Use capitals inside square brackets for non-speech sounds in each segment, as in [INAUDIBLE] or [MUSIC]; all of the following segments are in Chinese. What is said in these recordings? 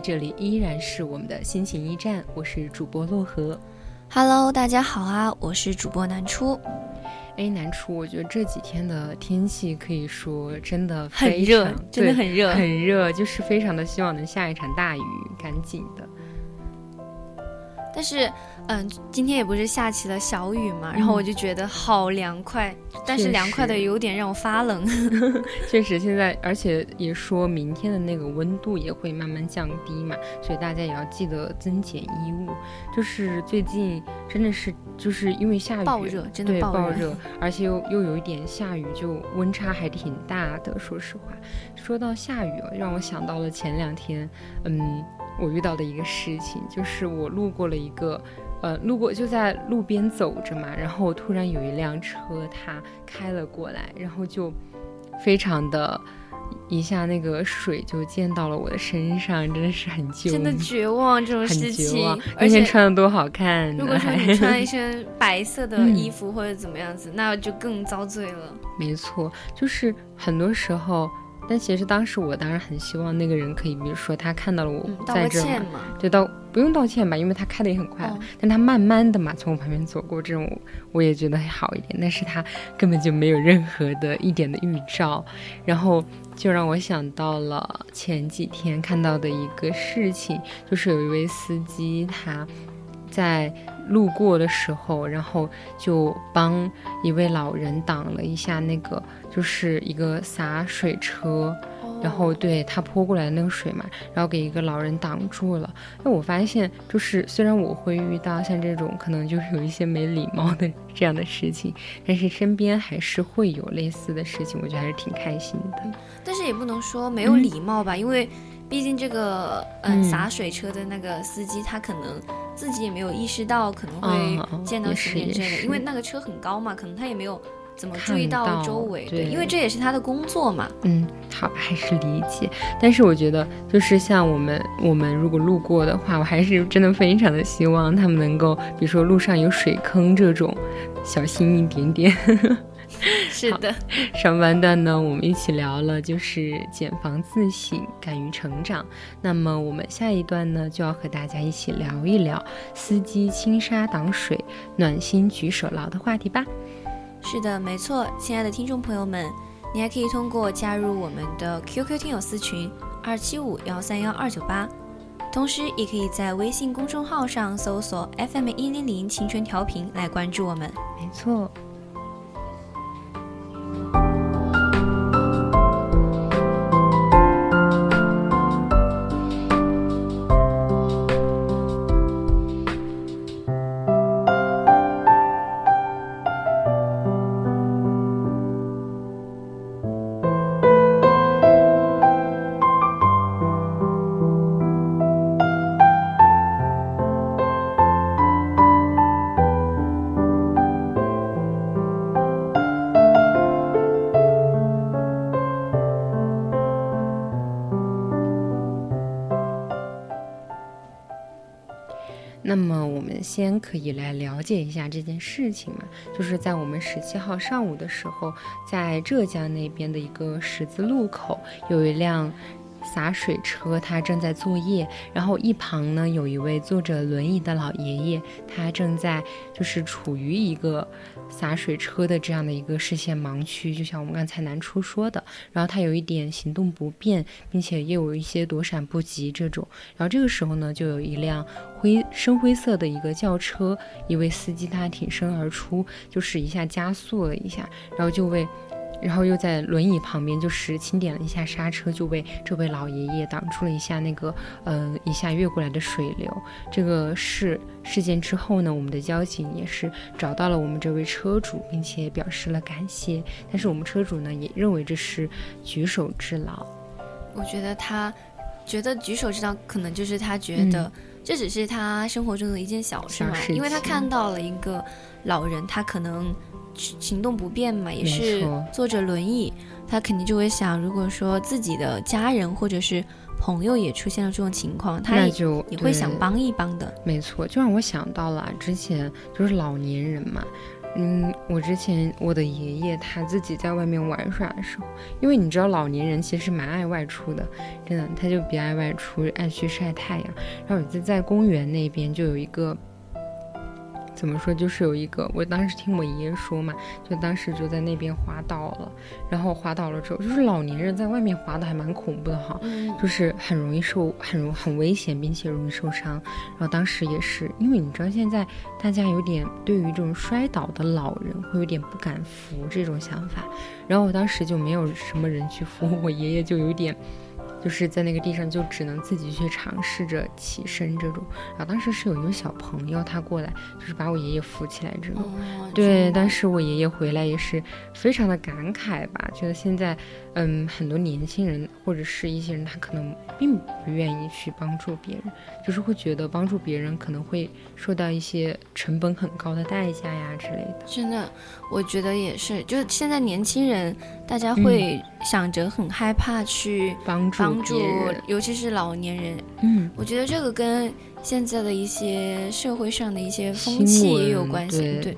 这里依然是我们的心情驿站，我是主播洛河。Hello，大家好啊，我是主播南初。哎，南初，我觉得这几天的天气可以说真的很非热常，真的很热。很热，就是非常的希望能下一场大雨，赶紧的。但是，嗯，今天也不是下起了小雨嘛，然后我就觉得好凉快，但是凉快的有点让我发冷。[LAUGHS] 确实，现在而且也说明天的那个温度也会慢慢降低嘛，所以大家也要记得增减衣物。就是最近真的是就是因为下雨，暴热真的对暴热暴热，[LAUGHS] 而且又又有一点下雨，就温差还挺大的。说实话，说到下雨哦，让我想到了前两天，嗯，我遇到的一个事情，就是我路过了一个。呃，路过就在路边走着嘛，然后突然有一辆车，它开了过来，然后就非常的，一下那个水就溅到了我的身上，真的是很救真的绝望这种事情。，而且，穿的多好看！如果说还你穿一身白色的嗯衣服或者怎么样子，那就更遭罪了。没错，就是很多时候，但其实当时我当然很希望那个人可以，比如说他看到了我在这嘛，歉嘛。对，道不用道歉吧，因为他开的也很快，哦但他慢慢的嘛从我旁边走过，这种我也觉得还好一点，但是他根本就没有任何的一点的预兆，然后就让我想到了前几天看到的一个事情，就是有一位司机他在路过的时候，然后就帮一位老人挡了一下那个就是一个洒水车。然后对他泼过来的那个水嘛，然后给一个老人挡住了。那我发现，就是虽然我会遇到像这种可能就是有一些没礼貌的这样的事情，但是身边还是会有类似的事情，我觉得还是挺开心的。但是也不能说没有礼貌吧，因为毕竟这个嗯嗯洒水车的那个司机，他可能自己也没有意识到可能会溅到也前面这个，因为那个车很高嘛，可能他也没有怎么注看意到到周围，对因为这也是他的工作嘛。嗯，好，还是理解。但是我觉得，就是像我们我们如果路过的话，我还是真的非常的希望他们能够，比如说路上有水坑这种，小心一点点。[LAUGHS] 是的，上半段呢，我们一起聊了就是减防自省，敢于成长。那么我们下一段呢，就要和大家一起聊一聊司机轻纱挡水，暖心举手劳的话题吧。是的，没错，亲爱的听众朋友们，你还可以通过加入我们的 QQ 听友私群二七五幺三幺二九八，同时也可以在微信公众号上搜索 FM 一零零青春调频来关注我们。没错。先可以来了解一下这件事情嘛，就是在我们十七号上午的时候，在浙江那边的一个十字路口，有一辆。洒水车，他正在作业，然后一旁呢有一位坐着轮椅的老爷爷，他正在就是处于一个洒水车的这样的一个视线盲区，就像我们刚才南初说的，然后他有一点行动不便，并且也有一些躲闪不及这种，然后这个时候呢，就有一辆灰深灰色的一个轿车，一位司机他挺身而出，就是一下加速了一下，然后就为。然后又在轮椅旁边，就是轻点了一下刹车，就为这位老爷爷挡住了一下那个，呃，一下越过来的水流。这个事事件之后呢，我们的交警也是找到了我们这位车主，并且表示了感谢。但是我们车主呢，也认为这是举手之劳。我觉得他觉得举手之劳，可能就是他觉得这只是他生活中的一件小事嘛，因为他看到了一个老人，他可能。行动不便嘛，也是坐着轮椅，他肯定就会想，如果说自己的家人或者是朋友也出现了这种情况，他也就也会想帮一帮的。没错，就让我想到了之前就是老年人嘛，嗯，我之前我的爷爷他自己在外面玩耍的时候，因为你知道老年人其实蛮爱外出的，真的，他就比较爱外出，爱去晒太阳。然后有次在公园那边就有一个。怎么说？就是有一个，我当时听我爷爷说嘛，就当时就在那边滑倒了，然后滑倒了之后，就是老年人在外面滑的还蛮恐怖的哈，就是很容易受，很容很危险，并且容易受伤。然后当时也是，因为你知道现在大家有点对于这种摔倒的老人会有点不敢扶这种想法，然后我当时就没有什么人去扶，我爷爷就有点。就是在那个地上，就只能自己去尝试着起身这种。然后当时是有一个小朋友他过来，就是把我爷爷扶起来这种。对，但是我爷爷回来也是非常的感慨吧，觉得现在，嗯，很多年轻人或者是一些人，他可能并不愿意去帮助别人，就是会觉得帮助别人可能会受到一些成本很高的代价呀之类的。真的，我觉得也是，就是现在年轻人大家会想着很害怕去帮助。帮助，尤其是老年人。嗯，我觉得这个跟现在的一些社会上的一些风气也有关系。对，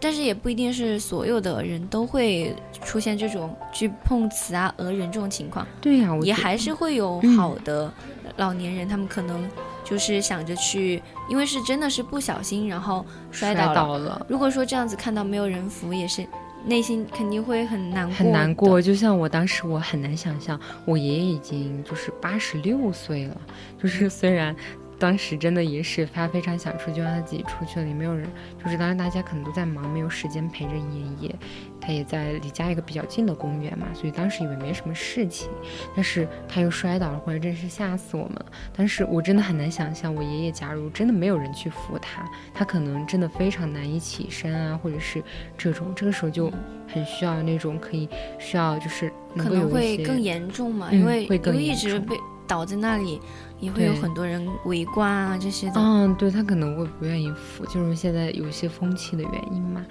但是也不一定是所有的人都会出现这种去碰瓷啊、讹人这种情况。对呀，也还是会有好的老年人，他们可能就是想着去，因为是真的是不小心，然后摔倒了。如果说这样子看到没有人扶，也是。内心肯定会很难过，很难过。就像我当时，我很难想象，我爷爷已经就是八十六岁了，就是虽然。当时真的也是他非常想出，去让他自己出去了，也没有人，就是当时大家可能都在忙，没有时间陪着爷爷。他也在离家一个比较近的公园嘛，所以当时以为没什么事情，但是他又摔倒了，或者真是吓死我们了。但是我真的很难想象，我爷爷假如真的没有人去扶他，他可能真的非常难以起身啊，或者是这种，这个时候就很需要那种可以需要就是可能会更严重嘛，因为会更一直被倒在那里。也会有很多人围观啊，这些的。嗯，对他可能会不愿意扶，就是现在有一些风气的原因嘛。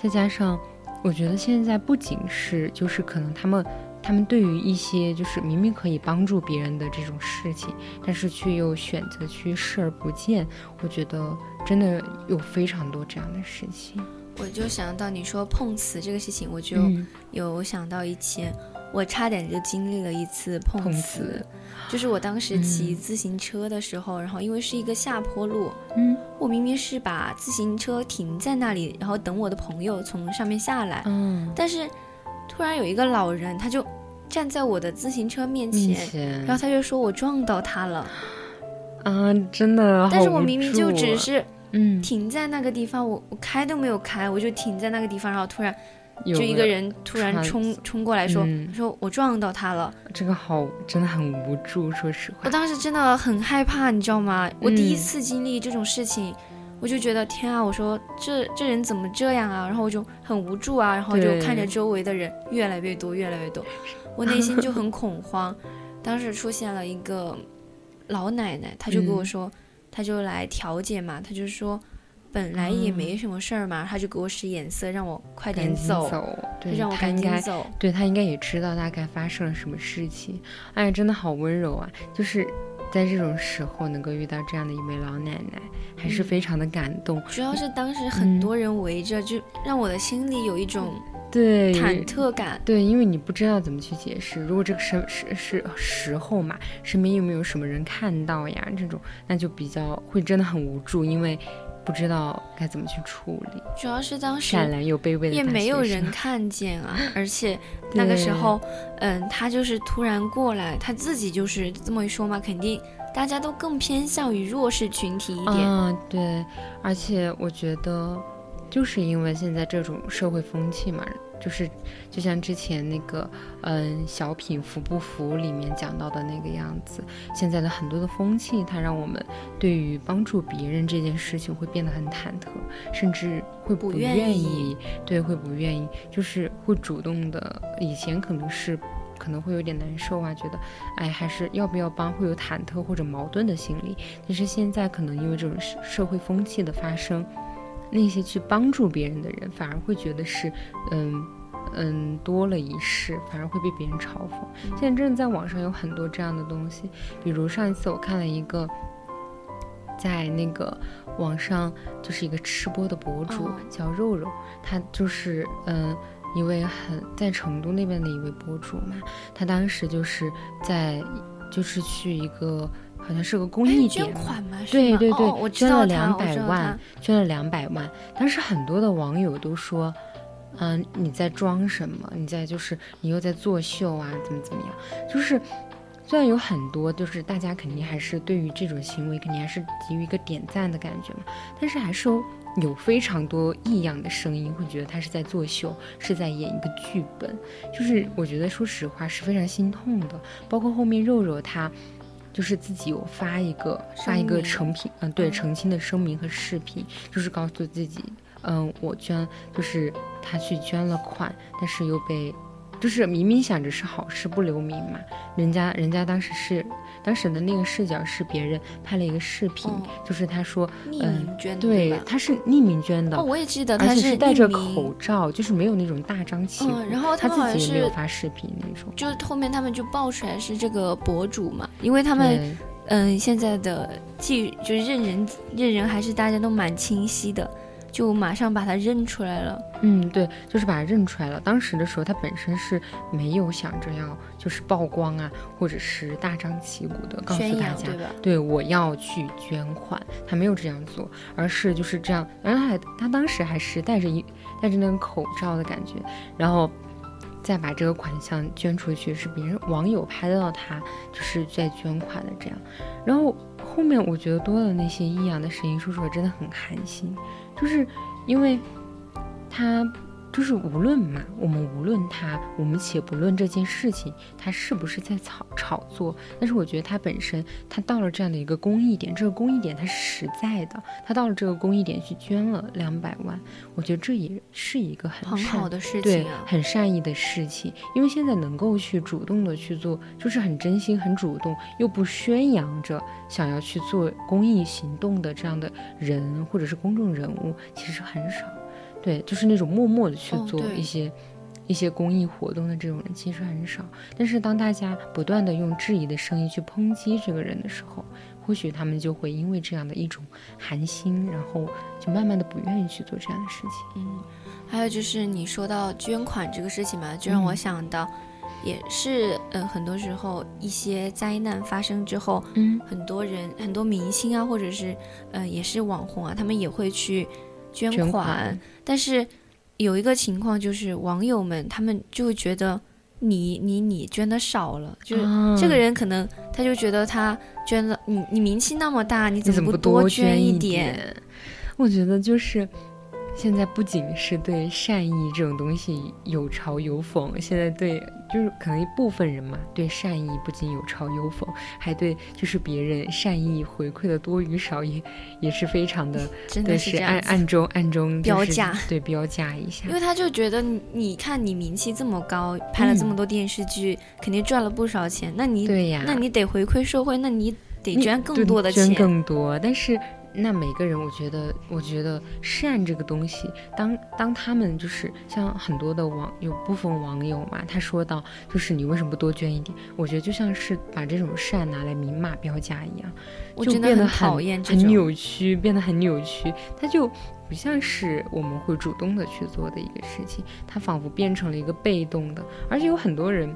再加上，我觉得现在不仅是就是可能他们他们对于一些就是明明可以帮助别人的这种事情，但是却又选择去视而不见。我觉得真的有非常多这样的事情。我就想到你说碰瓷这个事情，我就有想到以前。我差点就经历了一次碰瓷，就是我当时骑自行车的时候，然后因为是一个下坡路，嗯，我明明是把自行车停在那里，然后等我的朋友从上面下来，嗯，但是突然有一个老人，他就站在我的自行车面前，然后他就说我撞到他了，啊，真的，但是我明明就只是嗯。停在那个地方，我我开都没有开，我就停在那个地方，然后突然。就一个人突然冲冲过来说：“说我撞到他了。”这个好，真的很无助。说实话，我当时真的很害怕，你知道吗？我第一次经历这种事情，我就觉得天啊！我说这这人怎么这样啊？然后我就很无助啊，然后就看着周围的人越来越多，越来越多，我内心就很恐慌。当时出现了一个老奶奶，她就跟我说，她就来调解嘛，她就说。本来也没什么事儿嘛，他就给我使眼色，让我快点走，对，让我赶紧走。对他应该也知道大概发生了什么事情。哎呀，真的好温柔啊！就是在这种时候能够遇到这样的一位老奶奶，还是非常的感动。主要是当时很多人围着，就让我的心里有一种对忐忑感。对，因为你不知道怎么去解释。如果这个时时是时候嘛，身边又没有什么人看到呀？这种那就比较会真的很无助，因为不知道该怎么去处理。主要是当时善良又卑微的也没有人看见啊，[LAUGHS] 而且那个时候，嗯，他就是突然过来，他自己就是这么一说嘛，肯定大家都更偏向于弱势群体一点。嗯，对，而且我觉得，就是因为现在这种社会风气嘛，就是就像之前那个嗯小品《服不服》里面讲到的那个样子，现在的很多的风气，它让我们对于帮助别人这件事情会变得很忐忑，甚至会不不愿愿意对，会不愿意，就是会主动的。以前可能是。可能会有点难受啊，觉得，哎，还是要不要帮，会有忐忑或者矛盾的心理。但是现在可能因为这种社社会风气的发生，那些去帮助别人的人反而会觉得是，嗯嗯，多了一事，反而会被别人嘲讽。现在真的在网上有很多这样的东西，比如上一次我看了一个，在那个网上就是一个吃播的博主、哦叫肉肉，他就是嗯。一位很在成都那边的一位博主嘛，他当时就是在就是去一个好像是个公哎益点，捐款吗？对对对，哦，我捐了两百万，捐了两百万。当时很多的网友都说，嗯、你在装什么？你在就是你又在作秀啊，怎么怎么样？就是虽然有很多，就是大家肯定还是对于这种行为肯定还是给予一个点赞的感觉嘛，但是还是有有非常多异样的声音，会觉得他是在作秀，是在演一个剧本。就是我觉得说实话是非常心痛的，包括后面肉肉他。就是自己有发一个发一个成品，嗯，对，嗯。澄清的声明和视频，就是告诉自己，嗯，我捐，就是他去捐了款，但是又被，就是明明想着是好事不留名嘛，人家人家当时是当时的那个视角是别人拍了一个视频，哦就是他说，匿嗯名捐的，对，？他是匿名捐的，哦，我也记得他是是戴着口罩，就是没有那种大张旗鼓，嗯，然后他自己也没有是。发视频那种，就后面他们就爆出来是这个博主嘛，因为他们对嗯现在的记就是认人认人还是大家都蛮清晰的，就马上把他认出来了。嗯，对，就是把他认出来了。当时的时候，他本身是没有想着要就是曝光啊，或者是大张旗鼓的告诉大家对，对我要去捐款，他没有这样做，而是就是这样，然后还他当时还是戴着一戴着那个口罩的感觉，然后再把这个款项捐出去，是别人网友拍到他就是在捐款的这样，然后后面我觉得多了那些异样的声音，说出来真的很寒心，就是因为他就是无论嘛，我们无论他，我们且不论这件事情他是不是在炒炒作，但是我觉得他本身他到了这样的一个公益点，这个公益点它是实在的，他到了这个公益点去捐了两百万，我觉得这也是一个很很好的事情啊，。很善意的事情，因为现在能够去主动的去做，就是很真心、很主动，又不宣扬着想要去做公益行动的这样的人或者是公众人物，其实很少。对，就是那种默默的去做一些、一些公益活动的这种人，其实很少。但是当大家不断的用质疑的声音去抨击这个人的时候，或许他们就会因为这样的一种寒心，然后就慢慢的不愿意去做这样的事情。嗯，还有就是你说到捐款这个事情嘛，就让我嗯想到，也是呃，很多时候一些灾难发生之后，嗯很多人很多明星啊，或者是呃也是网红啊，他们也会去捐捐款，但是有一个情况就是网友们他们就会觉得你你你捐的少了，就是啊。这个人可能他就觉得他捐了，你你名气那么大，你你怎么不多捐一点？我觉得就是现在不仅是对善意这种东西有嘲有讽，现在对就是可能一部分人嘛，对善意不仅有嘲有讽，还对就是别人善意回馈的多与少也也是非常的，真的是这样子。暗暗中暗中、就是、标价对标价一下因。为他就觉得你，看你名气这么高，拍了这么多电视剧，肯定赚了不少钱。那你，对呀，那你得回馈社会，那你得你捐更多的钱。捐更多，但是那每个人，我觉得，我觉得善这个东西，当当他们就是像很多的网有部分网友嘛，他说到，就是你为什么不多捐一点？我觉得就像是把这种善拿来明码标价一样，就变得很讨厌很。扭曲，变得很扭曲，它就不像是我们会主动的去做的一个事情，它仿佛变成了一个被动的，而且有很多人。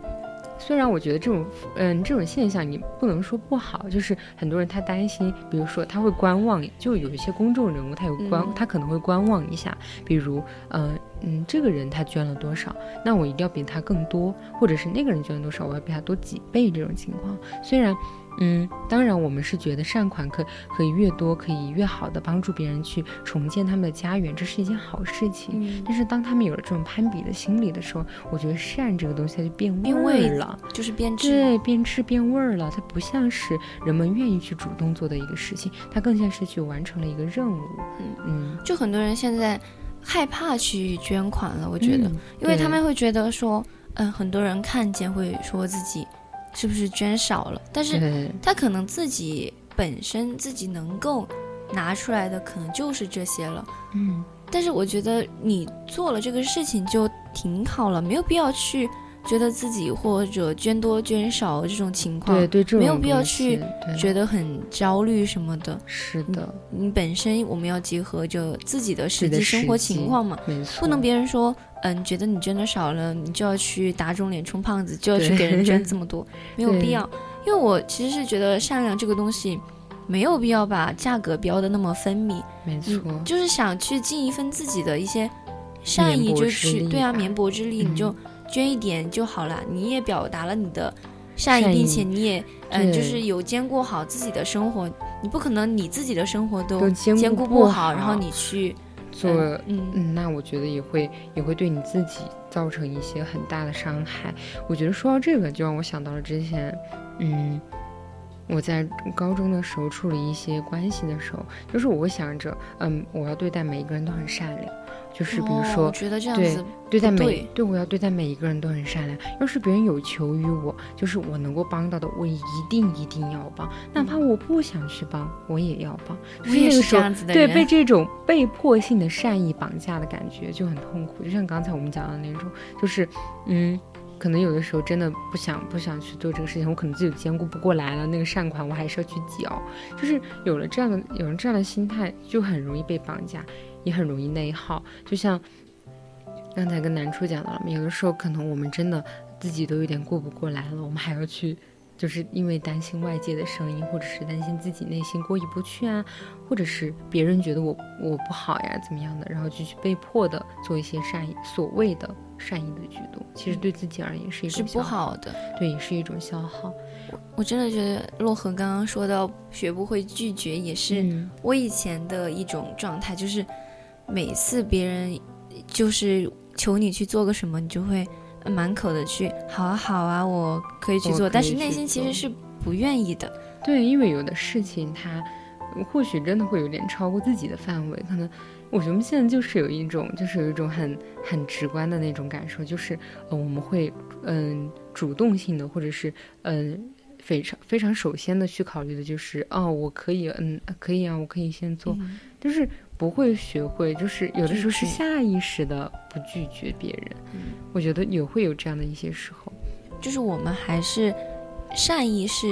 虽然我觉得这种，嗯，这种现象你不能说不好，就是很多人他担心，比如说他会观望，就有一些公众人物他有观，嗯他可能会观望一下，比如，嗯嗯，这个人他捐了多少，那我一定要比他更多，或者是那个人捐了多少，我要比他多几倍这种情况。虽然，嗯，当然我们是觉得善款可可以越多，可以越好的帮助别人去重建他们的家园，这是一件好事情。嗯，但是当他们有了这种攀比的心理的时候，我觉得善这个东西它就变变味了。就是变质。对，变质变味儿了，它不像是人们愿意去主动做的一个事情，它更像是去完成了一个任务。嗯嗯，就很多人现在害怕去捐款了，我觉得，嗯因为他们会觉得说，嗯，很多人看见会说自己是不是捐少了，但是他可能自己本身自己能够拿出来的可能就是这些了。嗯，但是我觉得你做了这个事情就挺好了，没有必要去觉得自己或者捐多捐少这种情况，对对，这种没有必要去觉得很焦虑什么的。是的，你本身我们要结合着自己的自己的实际生活情况嘛，没错，不能别人说，嗯，觉得你捐的少了，你就要去打肿脸充胖子，就要去给人 [LAUGHS] 捐这么多，没有必要。因为我其实是觉得善良这个东西，没有必要把价格标的那么分明，没错，就是想去尽一份自己的一些善意，就去对啊，绵薄之力，你就嗯捐一点就好了。你也表达了你的善意，善意并且你也嗯、就是有兼顾好自己的生活。你不可能你自己的生活都都兼兼顾不顾好，然后你去做嗯嗯嗯，那我觉得也会也会对你自己造成一些很大的伤害。我觉得说到这个，就让我想到了之前，嗯，我在高中的时候处理一些关系的时候，就是我会想着，嗯，我要对待每一个人都很善良，就是比如哦说我觉得这样对子对待每对对我要对待每一个人都很善良。要是别人有求于我，就是我能够帮到的，我一定一定要帮，哪怕我不想去帮，我也要帮。就我也是这那个时候样子的人，对被这种被迫性的善意绑架的感觉就很痛苦。就像刚才我们讲的那种，就是嗯。可能有的时候真的不想不想去做这个事情，我可能自己兼顾不过来了，那个善款我还是要去缴。就是有了这样的有了这样的心态，就很容易被绑架，也很容易内耗。就像刚才跟南初讲到了，有的时候可能我们真的自己都有点过不过来了，我们还要去，就是因为担心外界的声音，或者是担心自己内心过意不去啊，或者是别人觉得我我不好呀怎么样的，然后就去被迫的做一些善意所谓的善意的举动，其实对自己而言是一是不种消耗，好的。对，也是一种消耗。我真的觉得洛河刚刚说到学不会拒绝，也是嗯我以前的一种状态，就是每次别人就是求你去做个什么，你就会满口的去好啊好啊，我可以去做，但是内心其实是不愿意的。对，因为有的事情它或许真的会有点超过自己的范围，可能我觉得现在就是有一种，就是有一种很很直观的那种感受，就是呃我们会嗯主动性的，或者是嗯。非常非常首先的去考虑的就是哦，我可以，嗯，可以啊，我可以先做，嗯就是不会学会，就是有的时候是下意识的不拒绝别人，嗯。我觉得也会有这样的一些时候，就是我们还是善意是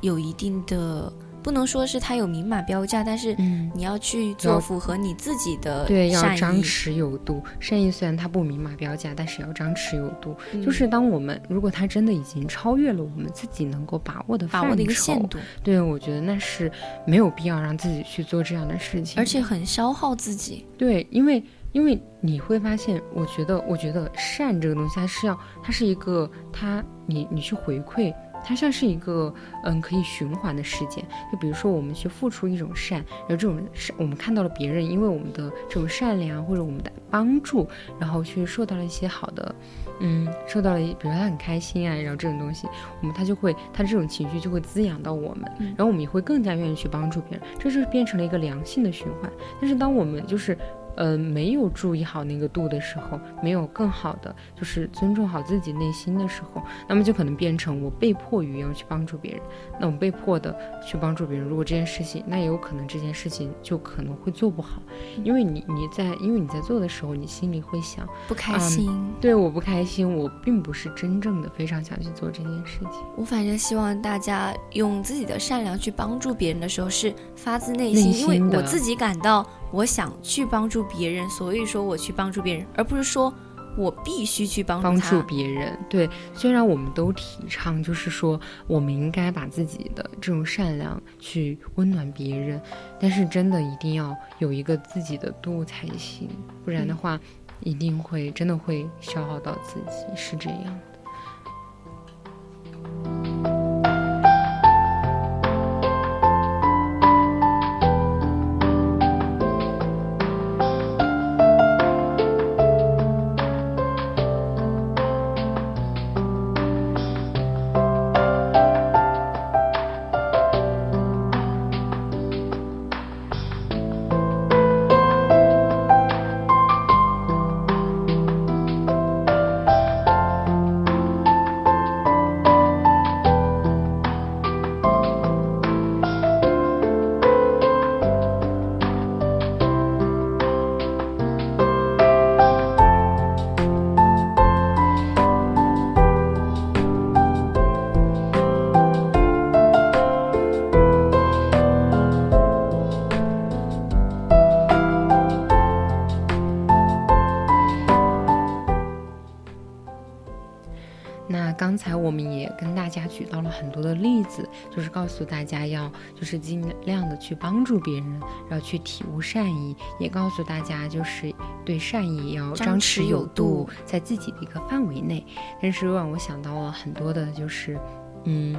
有一定的，不能说是它有明码标价，但是嗯，你要去做符合你自己的对，要，张弛有度。善意虽然它不明码标价，但是要张弛有度。嗯就是当我们如果它真的已经超越了我们自己能够把握的把握的一个限度，对我觉得那是没有必要让自己去做这样的事情，而且很消耗自己。对，因为因为你会发现，我觉得我觉得善这个东西，它是要它是一个它你你去回馈。它像是一个嗯可以循环的事件，就比如说我们去付出一种善，然后这种善我们看到了别人因为我们的这种善良或者我们的帮助，然后去受到了一些好的，嗯，受到了一比如说他很开心啊，然后这种东西，我们他就会他这种情绪就会滋养到我们，嗯。然后我们也会更加愿意去帮助别人，这就是变成了一个良性的循环。但是当我们就是呃，没有注意好那个度的时候，没有更好的就是尊重好自己内心的时候，那么就可能变成我被迫于要去帮助别人。那我被迫的去帮助别人，如果这件事情，那也有可能这件事情就可能会做不好，因为你你在因为你在做的时候，你心里会想，不开心。[LAUGHS] 对，我不开心，我并不是真正的非常想去做这件事情。我反正希望大家用自己的善良去帮助别人的时候是发自内内心，因为我自己感到我想去帮助别人，所以说我去帮助别人，而不是说我必须去帮助他。帮助别人，对，虽然我们都提倡，就是说我们应该把自己的这种善良去温暖别人，但是真的一定要有一个自己的度才行，不然的话，一定会真的会消耗到自己，是这样的。刚才我们也跟大家举到了很多的例子，就是告诉大家要就是尽量的去帮助别人，然后去体悟善意，也告诉大家就是对善意要张张弛有度度，在自己的一个范围内。但是让我想到了很多的，就是嗯，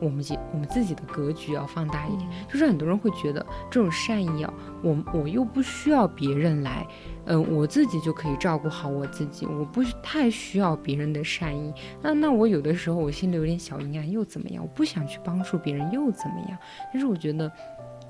我们自我们自己的格局要放大一点。就是很多人会觉得这种善意啊，我我又不需要别人来，嗯、我自己就可以照顾好我自己，我不太需要别人的善意。那那我有的时候我心里有点小阴暗，又怎么样？我不想去帮助别人又怎么样？但是我觉得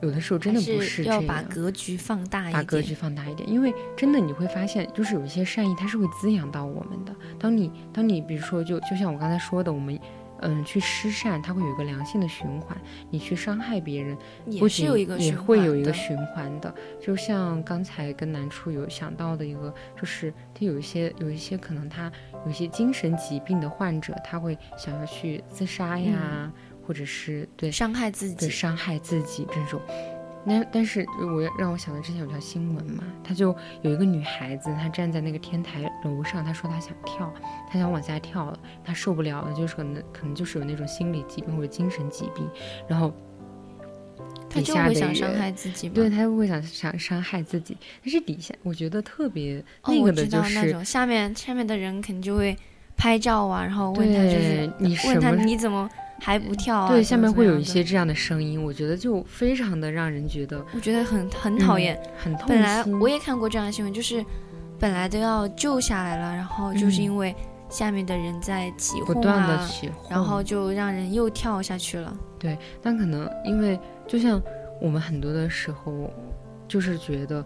有的时候真的不是要把。格局放大一点，把格局放大一点，因为真的你会发现，就是有一些善意它是会滋养到我们的。当你当你比如说就就像我刚才说的，我们嗯去施善，它会有一个良性的循环。你去伤害别人，不仅也是有一个循环的。就像刚才跟南初有想到的一个，就是他有一些有一些可能他有一些精神疾病的患者，他会想要去自杀呀，或者是对伤害自己。对伤害自己这种。那但是我让我想到之前有条新闻嘛，他就有一个女孩子，她站在那个天台楼上，她说她想跳，她想往下跳了，她受不了了，就是可能可能就是有那种心理疾病或者精神疾病，然后他就会想伤害自己吗？对，他会想想伤害自己，但是底下我觉得特别哦，那个的就是，道那种下面下面的人肯定就会拍照啊，然后问他就是你问他什么你怎么还不跳啊？对，下面会有一些这样的声音，我觉得就非常的让人觉得我觉得很很讨嗯厌。很痛本来我也看过这样的新闻，就是本来都要救下来了，然后就是嗯因为下面的人在起哄不断的啊，起哄，然后就让人又跳下去了。对，但可能因为就像我们很多的时候，就是觉得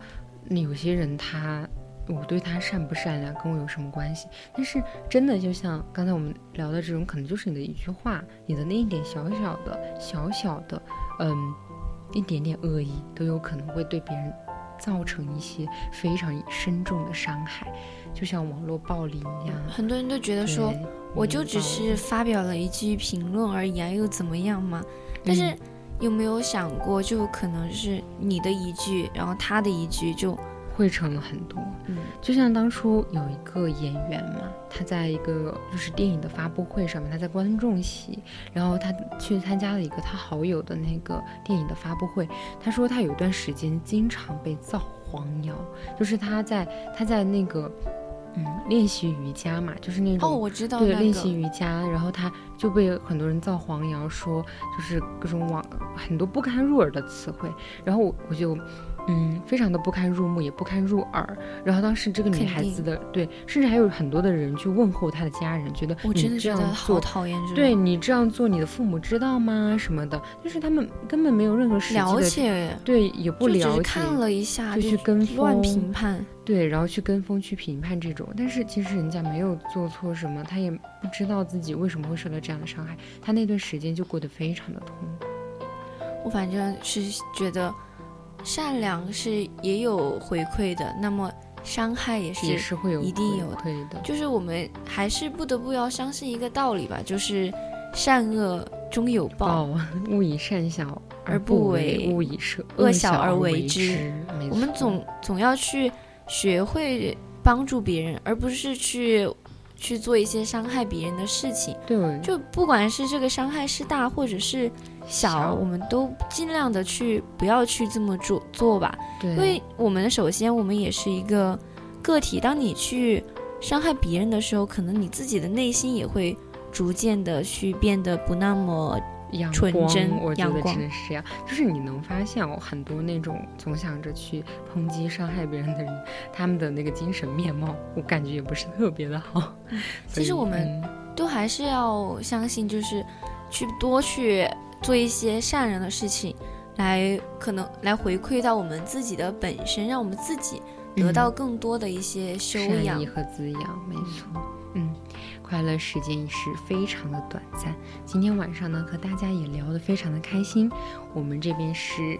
有些人他，我对他善不善良跟我有什么关系？但是真的就像刚才我们聊的这种，可能就是你的一句话，你的那一点小小的、小小的，嗯，一点点恶意，都有可能会对别人造成一些非常深重的伤害，就像网络暴力一样。很多人都觉得说，我就只是发表了一句评论而已啊，又怎么样嘛？但是嗯有没有想过，就可能是你的一句，然后他的一句就，会成了很多。嗯，就像当初有一个演员嘛，他在一个就是电影的发布会上面，他在观众席，然后他去参加了一个他好友的那个电影的发布会。他说他有一段时间经常被造黄谣，就是他在他在那个嗯练习瑜伽嘛，就是那种哦，我知道那对练习，瑜伽，然后他就被很多人造黄谣，说就是各种网很多不堪入耳的词汇，然后我我就嗯，非常的不堪入目，也不堪入耳。然后当时这个女孩子的对，甚至还有很多的人去问候她的家人，觉得我真的你这样觉得好做讨厌这种。对你这样做，你的父母知道吗？什么的，就是他们根本没有任何实际了，解，对，也不了解，是看了一下就去跟风乱风评判。对，然后去跟风去评判这种，但是其实人家没有做错什么，他也不知道自己为什么会受到这样的伤害，他那段时间就过得非常的痛苦。我反正是觉得善良是也有回馈的，那么伤害也是，也是会有一定有的。就是我们还是不得不要相信一个道理吧，就是善恶终有报。报勿以善小而不不为勿以恶恶小小而为为之。我们总总要去学会帮助别人，而不是去去做一些伤害别人的事情。对就不管是这个伤害是大或者是小，小我们都尽量的去不要去这么做做吧。对，因为我们首先我们也是一个个体，当你去伤害别人的时候，可能你自己的内心也会逐渐的去变得不那么阳光纯真我觉得真的是这样。就是你能发现哦，很多那种总想着去抨击、伤害别人的人，他们的那个精神面貌，我感觉也不是特别的好。[LAUGHS] 其实我们嗯都还是要相信，就是去多去做一些善良的事情，来可能来回馈到我们自己的本身，让我们自己得到更多的一些修养。和滋养，没错。嗯，快乐时间也是非常的短暂。今天晚上呢，和大家也聊得非常的开心。我们这边是，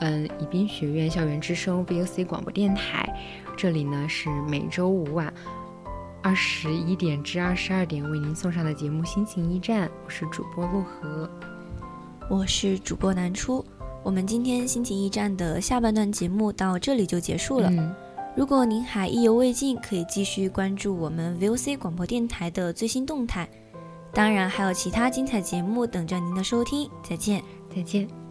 嗯，宜宾学院校园之声 VOC 广播电台，这里呢是每周五晚二十一点至二十二点为您送上的节目《心情驿站》，我是主播陆河。我是主播南初，我们今天心情驿站的下半段节目到这里就结束了。嗯，如果您还意犹未尽，可以继续关注我们 VOC 广播电台的最新动态，当然还有其他精彩节目等着您的收听。再见。再见。